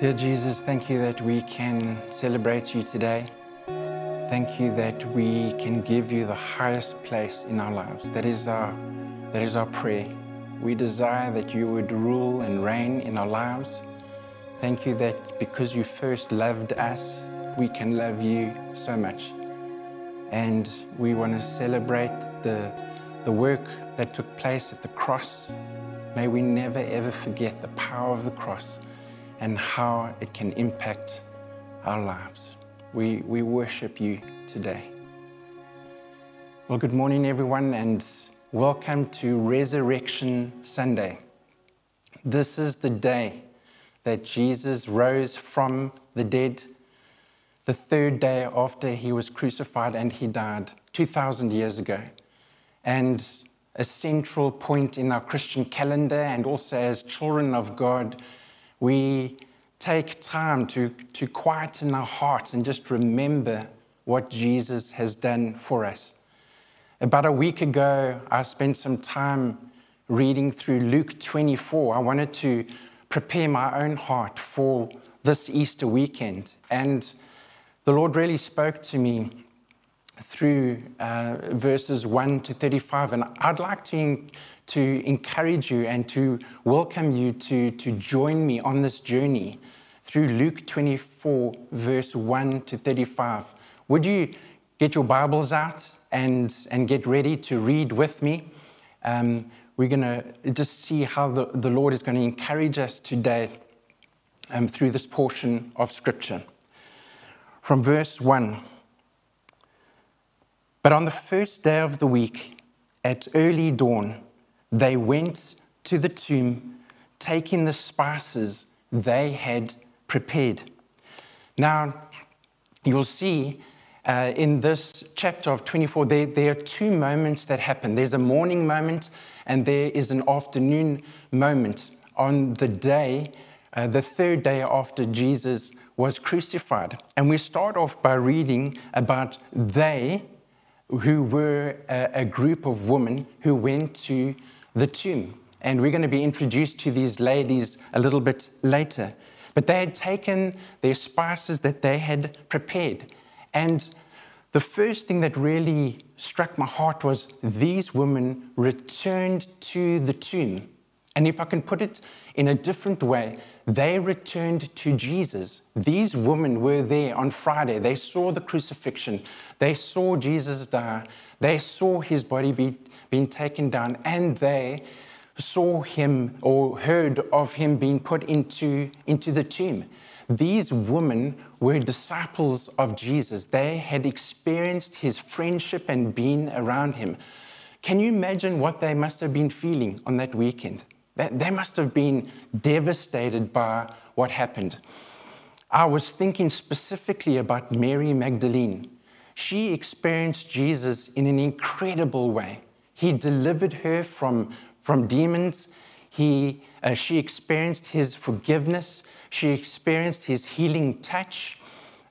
Dear Jesus, thank you that we can celebrate you today. Thank you that we can give you the highest place in our lives. That is our, that is our prayer. We desire that you would rule and reign in our lives. Thank you that because you first loved us, we can love you so much. And we want to celebrate the, the work that took place at the cross. May we never ever forget the power of the cross and how it can impact our lives. We, we worship you today. Well, good morning, everyone, and welcome to Resurrection Sunday. This is the day that Jesus rose from the dead, the third day after he was crucified and he died 2,000 years ago. And a central point in our Christian calendar, and also as children of God, we take time to, to quieten our hearts and just remember what Jesus has done for us. About a week ago, I spent some time reading through Luke 24. I wanted to prepare my own heart for this Easter weekend. And the Lord really spoke to me through uh, verses 1 to 35. And I'd like to, to encourage you and to welcome you to, to join me on this journey through Luke 24, verse 1 to 35. Would you get your Bibles out and, and get ready to read with me? Um, we're going to just see how the, the Lord is going to encourage us today um, through this portion of Scripture. From verse 1. But on the first day of the week, at early dawn, they went to the tomb, taking the spices they had prepared. Now, you'll see uh, in this chapter of 24, there, there, are two moments that happen. There's a morning moment, and there is an afternoon moment on the day, uh, the third day after Jesus was crucified. And we start off by reading about they, who were a, a group of women who went to the tomb. And we're going to be introduced to these ladies a little bit later. But they had taken their spices that they had prepared. And the first thing that really struck my heart was these women returned to the tomb. And if I can put it in a different way, they returned to Jesus. These women were there on Friday. They saw the crucifixion. They saw Jesus die. They saw his body be, being taken down. And they saw him or heard of him being put into, into the tomb. These women were disciples of Jesus. They had experienced his friendship and been around him. Can you imagine what they must have been feeling on that weekend? They must have been devastated by what happened. I was thinking specifically about Mary Magdalene. She experienced Jesus in an incredible way. He delivered her from, from demons. He, uh, she experienced his forgiveness. She experienced his healing touch.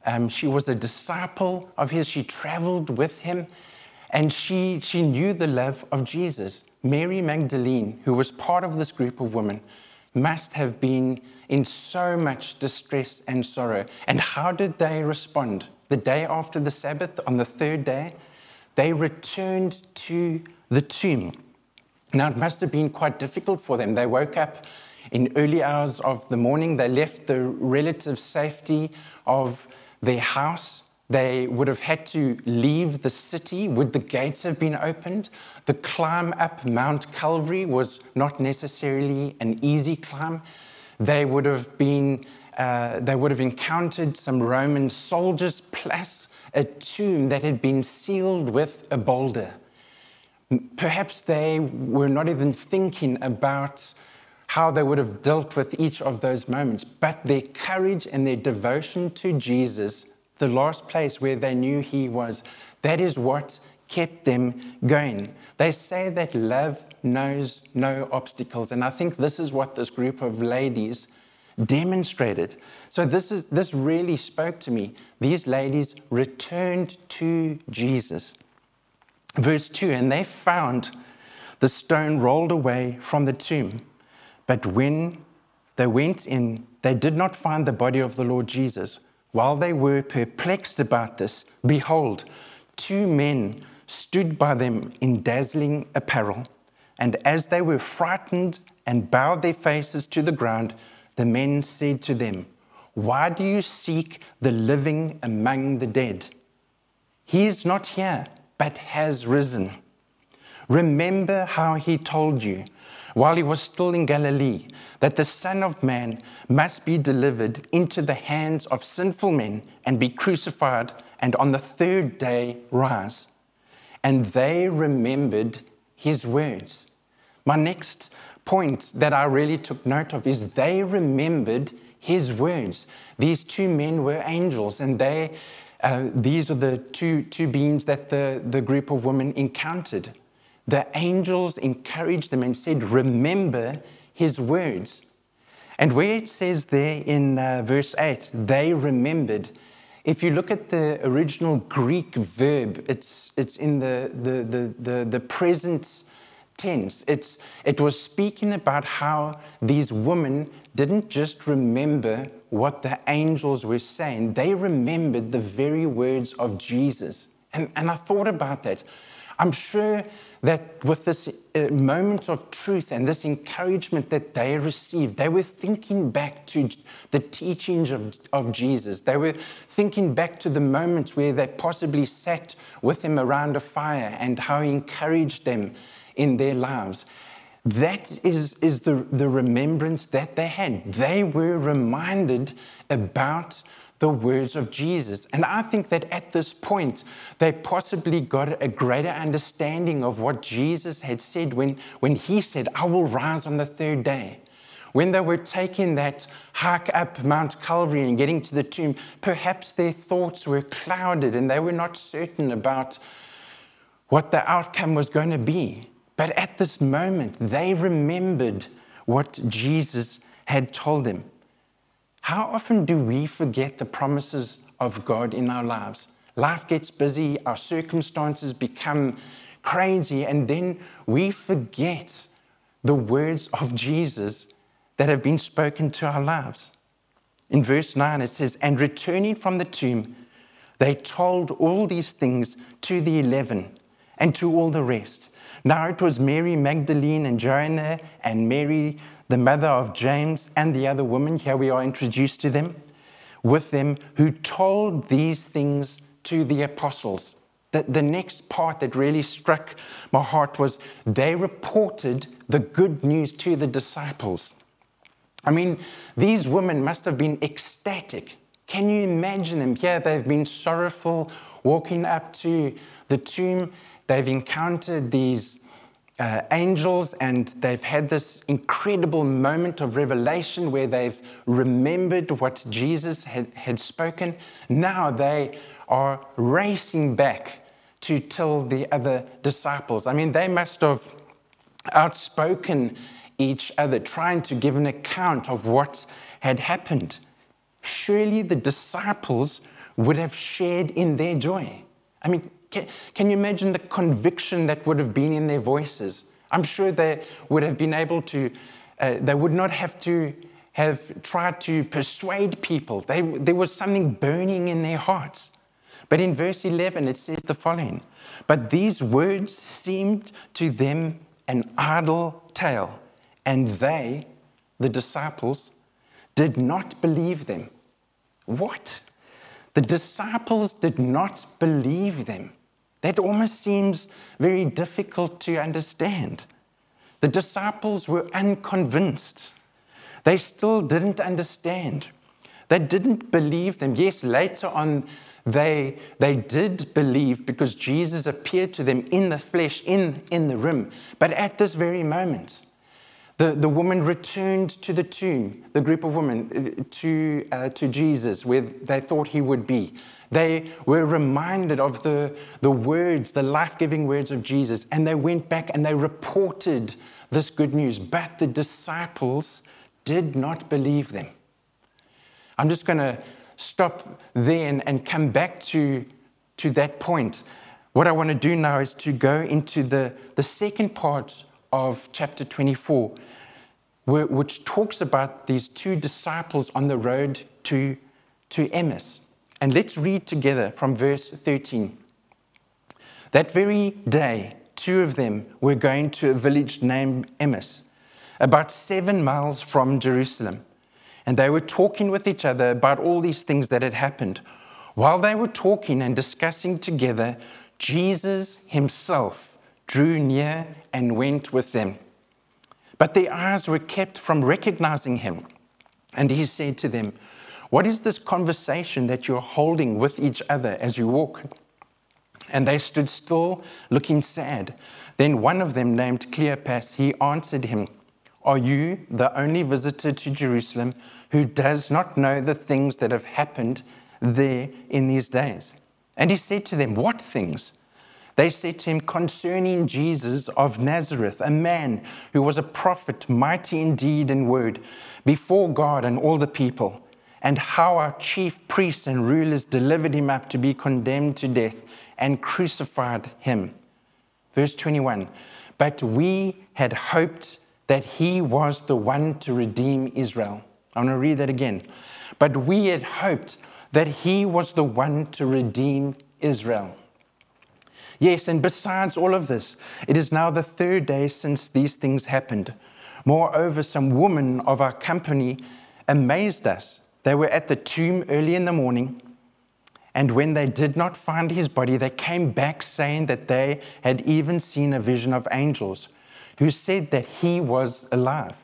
Um, she was a disciple of his. She traveled with him. And she, she knew the love of Jesus. Mary Magdalene, who was part of this group of women, must have been in so much distress and sorrow. And how did they respond? The day after the Sabbath, on the third day, they returned to the tomb. Now, it must have been quite difficult for them. They woke up in early hours of the morning. They left the relative safety of their house. They would have had to leave the city. Would the gates have been opened? The climb up Mount Calvary was not necessarily an easy climb. They would have been, uh, they would have encountered some Roman soldiers plus a tomb that had been sealed with a boulder. Perhaps they were not even thinking about how they would have dealt with each of those moments, but their courage and their devotion to Jesus, the last place where they knew He was, that is what kept them going. They say that love knows no obstacles, and I think this is what this group of ladies demonstrated. So this is this really spoke to me. These ladies returned to Jesus. Verse 2 And they found the stone rolled away from the tomb. But when they went in, they did not find the body of the Lord Jesus. While they were perplexed about this, behold, two men stood by them in dazzling apparel. And as they were frightened and bowed their faces to the ground, the men said to them, Why do you seek the living among the dead? He is not here, but has risen. Remember how he told you while he was still in Galilee that the Son of Man must be delivered into the hands of sinful men and be crucified, and on the third day rise. And they remembered his words. My next point that I really took note of is they remembered his words. These two men were angels, and they, uh, these are the two, two beings that the, the group of women encountered. The angels encouraged them and said, Remember his words. And where it says there in uh, verse 8, they remembered, if you look at the original Greek verb, it's, it's in the, the, the, the, the present tense. It's, it was speaking about how these women didn't just remember what the angels were saying, they remembered the very words of Jesus. And, and I thought about that. I'm sure that with this uh, moment of truth and this encouragement that they received, they were thinking back to the teachings of, of Jesus. They were thinking back to the moments where they possibly sat with him around a fire and how he encouraged them in their lives. That is, is the, the remembrance that they had. They were reminded about the words of Jesus. And I think that at this point, they possibly got a greater understanding of what Jesus had said when, when he said, I will rise on the third day. When they were taking that hike up Mount Calvary and getting to the tomb, perhaps their thoughts were clouded and they were not certain about what the outcome was going to be. But at this moment, they remembered what Jesus had told them. How often do we forget the promises of God in our lives? Life gets busy, our circumstances become crazy, and then we forget the words of Jesus that have been spoken to our lives. In verse 9, it says, And returning from the tomb, they told all these things to the eleven and to all the rest. Now it was Mary Magdalene and Joanna and Mary, the mother of James, and the other woman, here we are introduced to them, with them, who told these things to the apostles. The, the next part that really struck my heart was they reported the good news to the disciples. I mean, these women must have been ecstatic. Can you imagine them? Yeah, they've been sorrowful, walking up to the tomb. They've encountered these uh, angels, and they've had this incredible moment of revelation where they've remembered what Jesus had, had spoken. Now they are racing back to tell the other disciples. I mean, they must have outspoken each other, trying to give an account of what had happened. Surely the disciples would have shared in their joy. I mean, can, can you imagine the conviction that would have been in their voices? I'm sure they would have been able to, uh, they would not have to have tried to persuade people. They, there was something burning in their hearts. But in verse 11, it says the following But these words seemed to them an idle tale, and they, the disciples, did not believe them. What? The disciples did not believe them. That almost seems very difficult to understand. The disciples were unconvinced. They still didn't understand. They didn't believe them. Yes, later on, they, they did believe because Jesus appeared to them in the flesh, in, in the room. But at this very moment, the, the woman returned to the tomb, the group of women, uh, to, uh, to Jesus, where they thought he would be. They were reminded of the, the words, the life giving words of Jesus, and they went back and they reported this good news. But the disciples did not believe them. I'm just going to stop there and, and come back to, to that point. What I want to do now is to go into the, the second part of chapter 24 which talks about these two disciples on the road to, to Emmaus. And let's read together from verse 13. That very day, two of them were going to a village named Emmaus, about seven miles from Jerusalem. And they were talking with each other about all these things that had happened. While they were talking and discussing together, Jesus himself drew near and went with them. But their eyes were kept from recognizing him. And he said to them, What is this conversation that you're holding with each other as you walk? And they stood still, looking sad. Then one of them, named Cleopas, he answered him, Are you the only visitor to Jerusalem who does not know the things that have happened there in these days? And he said to them, What things? They said to him concerning Jesus of Nazareth, a man who was a prophet, mighty in deed and word, before God and all the people, and how our chief priests and rulers delivered him up to be condemned to death and crucified him. Verse 21 But we had hoped that he was the one to redeem Israel. I want to read that again. But we had hoped that he was the one to redeem Israel. Yes, and besides all of this, it is now the third day since these things happened. Moreover, some women of our company amazed us. They were at the tomb early in the morning, and when they did not find his body, they came back saying that they had even seen a vision of angels who said that he was alive.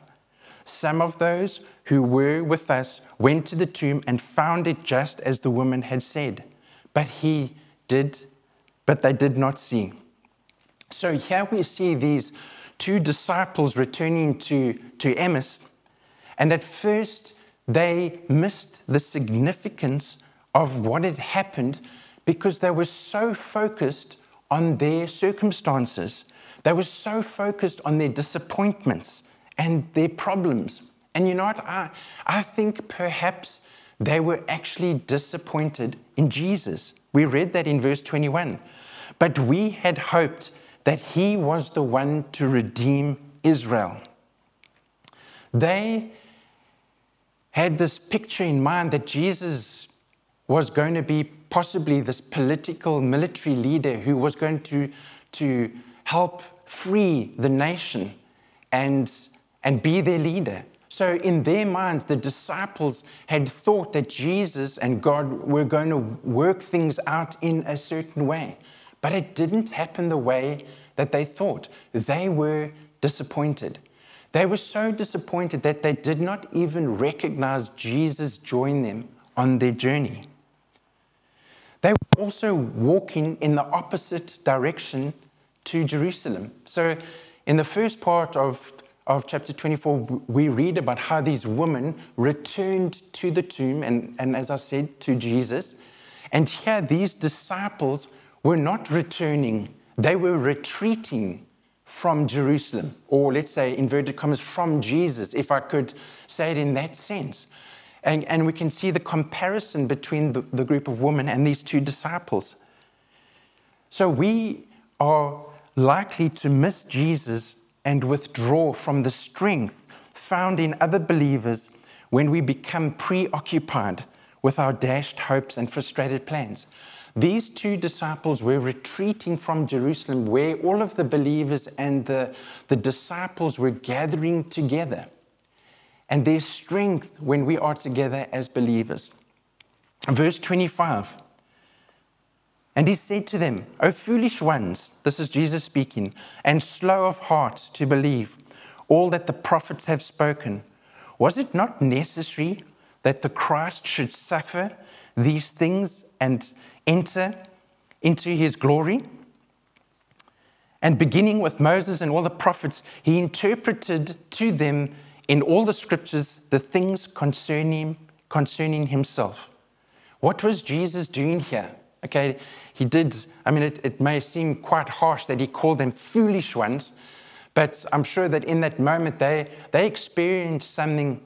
Some of those who were with us went to the tomb and found it just as the woman had said, but he did but they did not see. So here we see these two disciples returning to, to Emmaus, and at first they missed the significance of what had happened because they were so focused on their circumstances. They were so focused on their disappointments and their problems. And you know what? I, I think perhaps they were actually disappointed in Jesus. We read that in verse 21. But we had hoped that he was the one to redeem Israel. They had this picture in mind that Jesus was going to be possibly this political military leader who was going to, to help free the nation and, and be their leader. So, in their minds, the disciples had thought that Jesus and God were going to work things out in a certain way. But it didn't happen the way that they thought. They were disappointed. They were so disappointed that they did not even recognize Jesus join them on their journey. They were also walking in the opposite direction to Jerusalem. So, in the first part of of chapter 24, we read about how these women returned to the tomb and, and, as I said, to Jesus. And here, these disciples were not returning, they were retreating from Jerusalem, or let's say, inverted commas, from Jesus, if I could say it in that sense. And, and we can see the comparison between the, the group of women and these two disciples. So we are likely to miss Jesus and withdraw from the strength found in other believers when we become preoccupied with our dashed hopes and frustrated plans. These two disciples were retreating from Jerusalem where all of the believers and the, the disciples were gathering together. And there's strength when we are together as believers. Verse 25 and he said to them, O foolish ones, this is Jesus speaking, and slow of heart to believe all that the prophets have spoken. Was it not necessary that the Christ should suffer these things and enter into his glory? And beginning with Moses and all the prophets, he interpreted to them in all the scriptures the things concerning, concerning himself. What was Jesus doing here? Okay, he did, I mean, it, it may seem quite harsh that he called them foolish ones, but I'm sure that in that moment they, they experienced something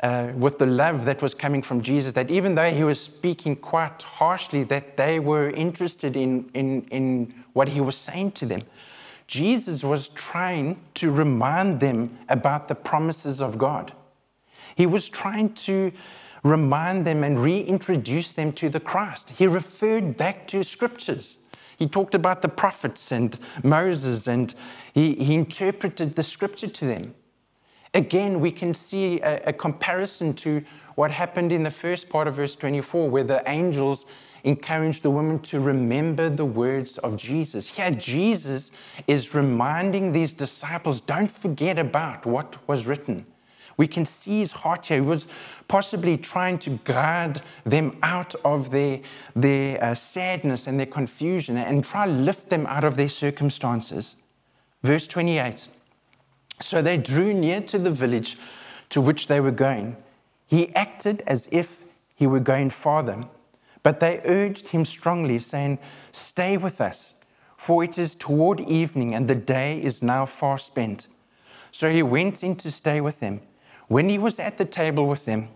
uh, with the love that was coming from Jesus, that even though he was speaking quite harshly, that they were interested in, in, in what he was saying to them. Jesus was trying to remind them about the promises of God. He was trying to remind them and reintroduce them to the Christ. He referred back to scriptures. He talked about the prophets and Moses, and he, he interpreted the scripture to them. Again, we can see a, a, comparison to what happened in the first part of verse 24, where the angels encouraged the women to remember the words of Jesus. Here, Jesus is reminding these disciples don't forget about what was written. We can see his heart here. He was possibly trying to guide them out of their, their uh, sadness and their confusion and try to lift them out of their circumstances. Verse 28 So they drew near to the village to which they were going. He acted as if he were going farther, but they urged him strongly, saying, Stay with us, for it is toward evening, and the day is now far spent. So he went in to stay with them. When he was at the table with them,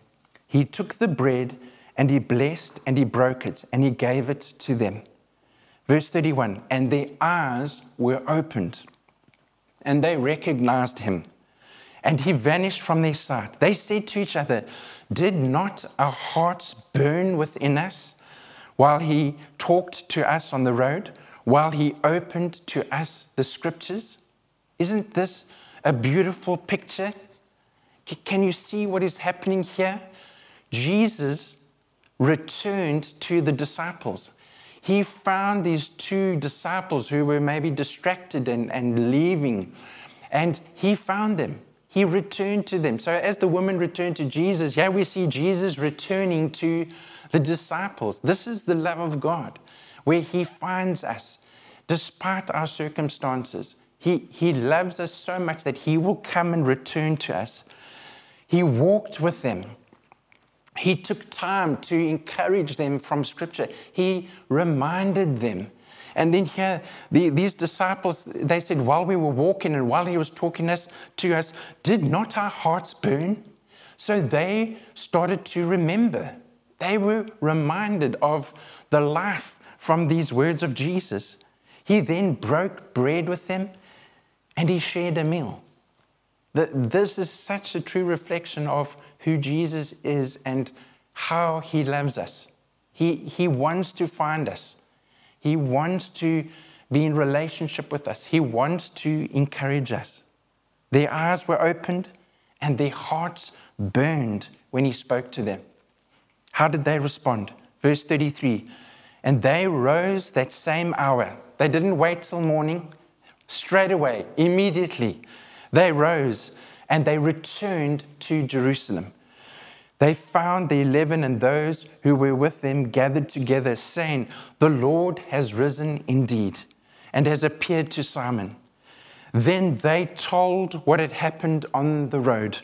he took the bread and he blessed and he broke it and he gave it to them. Verse 31 And their eyes were opened and they recognized him. And he vanished from their sight. They said to each other, Did not our hearts burn within us while he talked to us on the road, while he opened to us the scriptures? Isn't this a beautiful picture? Can you see what is happening here? Jesus returned to the disciples. He found these two disciples who were maybe distracted and, and leaving, and he found them. He returned to them. So, as the woman returned to Jesus, yeah, we see Jesus returning to the disciples. This is the love of God, where he finds us despite our circumstances. He, he loves us so much that he will come and return to us. He walked with them. He took time to encourage them from Scripture. He reminded them. And then here, the, these disciples, they said, while we were walking and while he was talking us, to us, did not our hearts burn? So they started to remember. They were reminded of the life from these words of Jesus. He then broke bread with them and he shared a meal. This is such a true reflection of who Jesus is and how he loves us. He, he wants to find us, he wants to be in relationship with us, he wants to encourage us. Their eyes were opened and their hearts burned when he spoke to them. How did they respond? Verse 33 And they rose that same hour. They didn't wait till morning, straight away, immediately they rose and they returned to Jerusalem. They found the eleven and those who were with them gathered together, saying, The Lord has risen indeed and has appeared to Simon. Then they told what had happened on the road.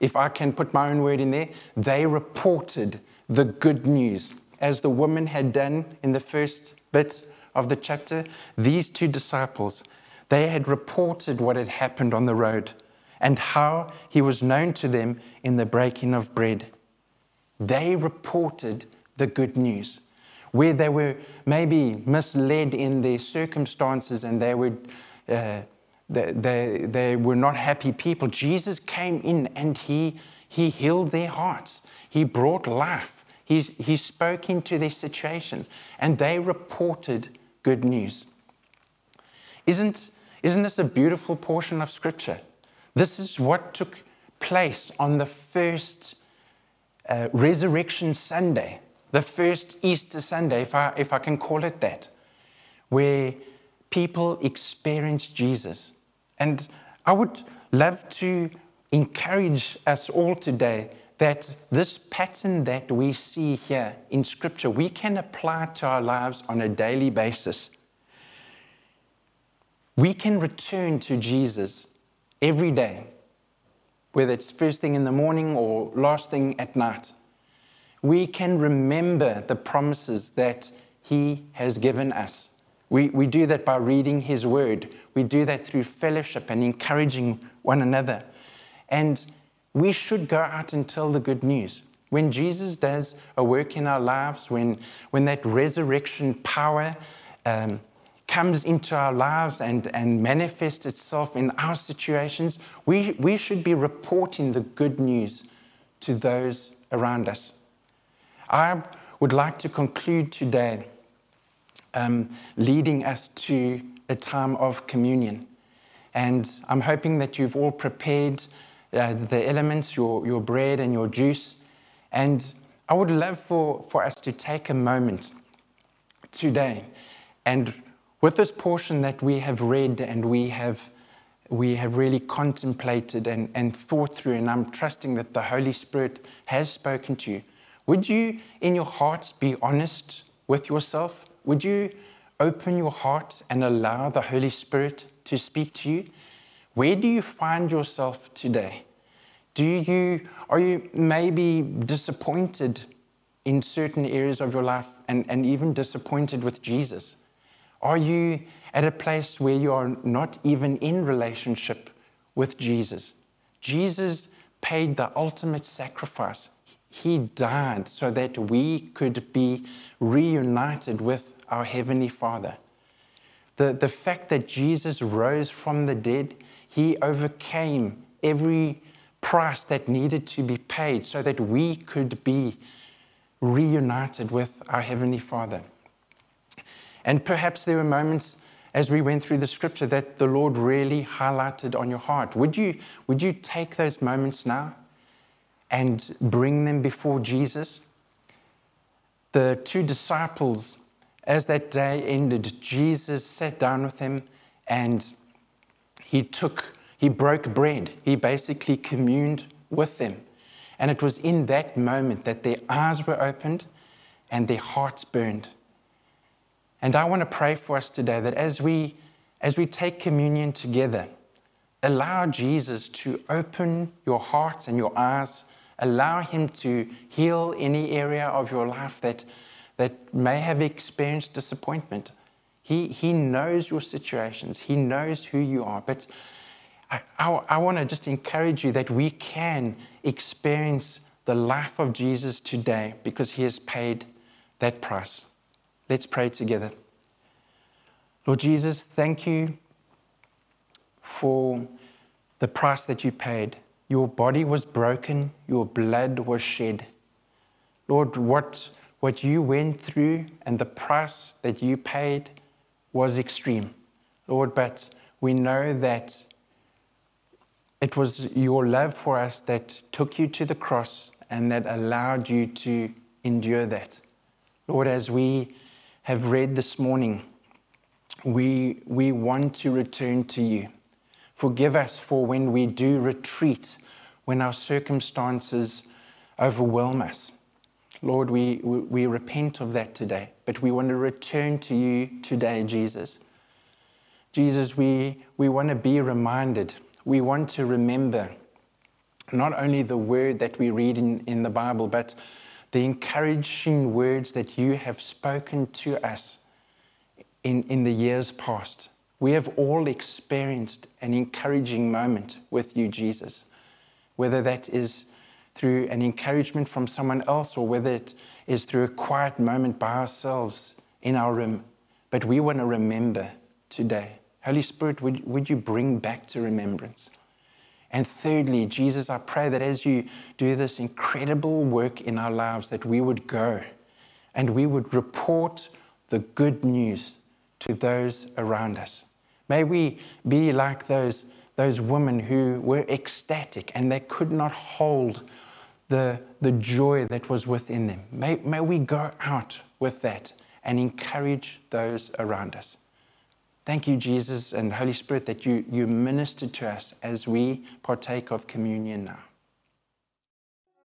If I can put my own word in there, they reported the good news. As the woman had done in the first bit of the chapter, these two disciples they had reported what had happened on the road and how he was known to them in the breaking of bread. They reported the good news. Where they were maybe misled in their circumstances and they were, uh, they, they, they were not happy people, Jesus came in and he, he healed their hearts. He brought life. He, he spoke into their situation and they reported good news. Isn't, isn't this a beautiful portion of Scripture? This is what took place on the first uh, Resurrection Sunday, the first Easter Sunday, if I, if I can call it that, where people experienced Jesus. And I would love to encourage us all today that this pattern that we see here in Scripture, we can apply to our lives on a daily basis we can return to Jesus every day, whether it's first thing in the morning or last thing at night. We can remember the promises that He has given us. We, we do that by reading His Word. We do that through fellowship and encouraging one another. And we should go out and tell the good news. When Jesus does a work in our lives, when, when that resurrection power um, comes into our lives and, and manifests itself in our situations, we, we should be reporting the good news to those around us. I would like to conclude today um, leading us to a time of communion. And I'm hoping that you've all prepared uh, the elements, your, your bread and your juice. And I would love for, for us to take a moment today and with this portion that we have read and we have we have really contemplated and, and thought through, and I'm trusting that the Holy Spirit has spoken to you. Would you, in your hearts, be honest with yourself? Would you open your heart and allow the Holy Spirit to speak to you? Where do you find yourself today? Do you, are you maybe disappointed in certain areas of your life and, and even disappointed with Jesus? Are you at a place where you are not even in relationship with Jesus? Jesus paid the ultimate sacrifice. He died so that we could be reunited with our Heavenly Father. The, the fact that Jesus rose from the dead, He overcame every price that needed to be paid so that we could be reunited with our Heavenly Father. And perhaps there were moments as we went through the scripture that the Lord really highlighted on your heart. Would you, would you take those moments now and bring them before Jesus? The two disciples, as that day ended, Jesus sat down with them and he took, he broke bread. He basically communed with them. And it was in that moment that their eyes were opened and their hearts burned. And I want to pray for us today that as we, as we take communion together, allow Jesus to open your hearts and your eyes. Allow Him to heal any area of your life that, that may have experienced disappointment. He, he knows your situations, He knows who you are. But I, I, I want to just encourage you that we can experience the life of Jesus today because He has paid that price. Let's pray together. Lord Jesus, thank you for the price that you paid. Your body was broken, your blood was shed. Lord, what, what you went through and the price that you paid was extreme. Lord, but we know that it was your love for us that took you to the cross and that allowed you to endure that. Lord, as we have read this morning, we, we want to return to you. Forgive us for when we do retreat, when our circumstances overwhelm us. Lord, we, we repent of that today, but we want to return to you today, Jesus. Jesus, we, we want to be reminded. We want to remember not only the word that we read in, in the Bible, but the encouraging words that you have spoken to us in, in the years past. We have all experienced an encouraging moment with you, Jesus, whether that is through an encouragement from someone else or whether it is through a quiet moment by ourselves in our room. But we want to remember today. Holy Spirit, would, would you bring back to remembrance? And thirdly, Jesus, I pray that as you do this incredible work in our lives, that we would go and we would report the good news to those around us. May we be like those, those women who were ecstatic and they could not hold the, the joy that was within them. May, may we go out with that and encourage those around us. Thank you, Jesus and Holy Spirit, that you, you minister to us as we partake of communion now.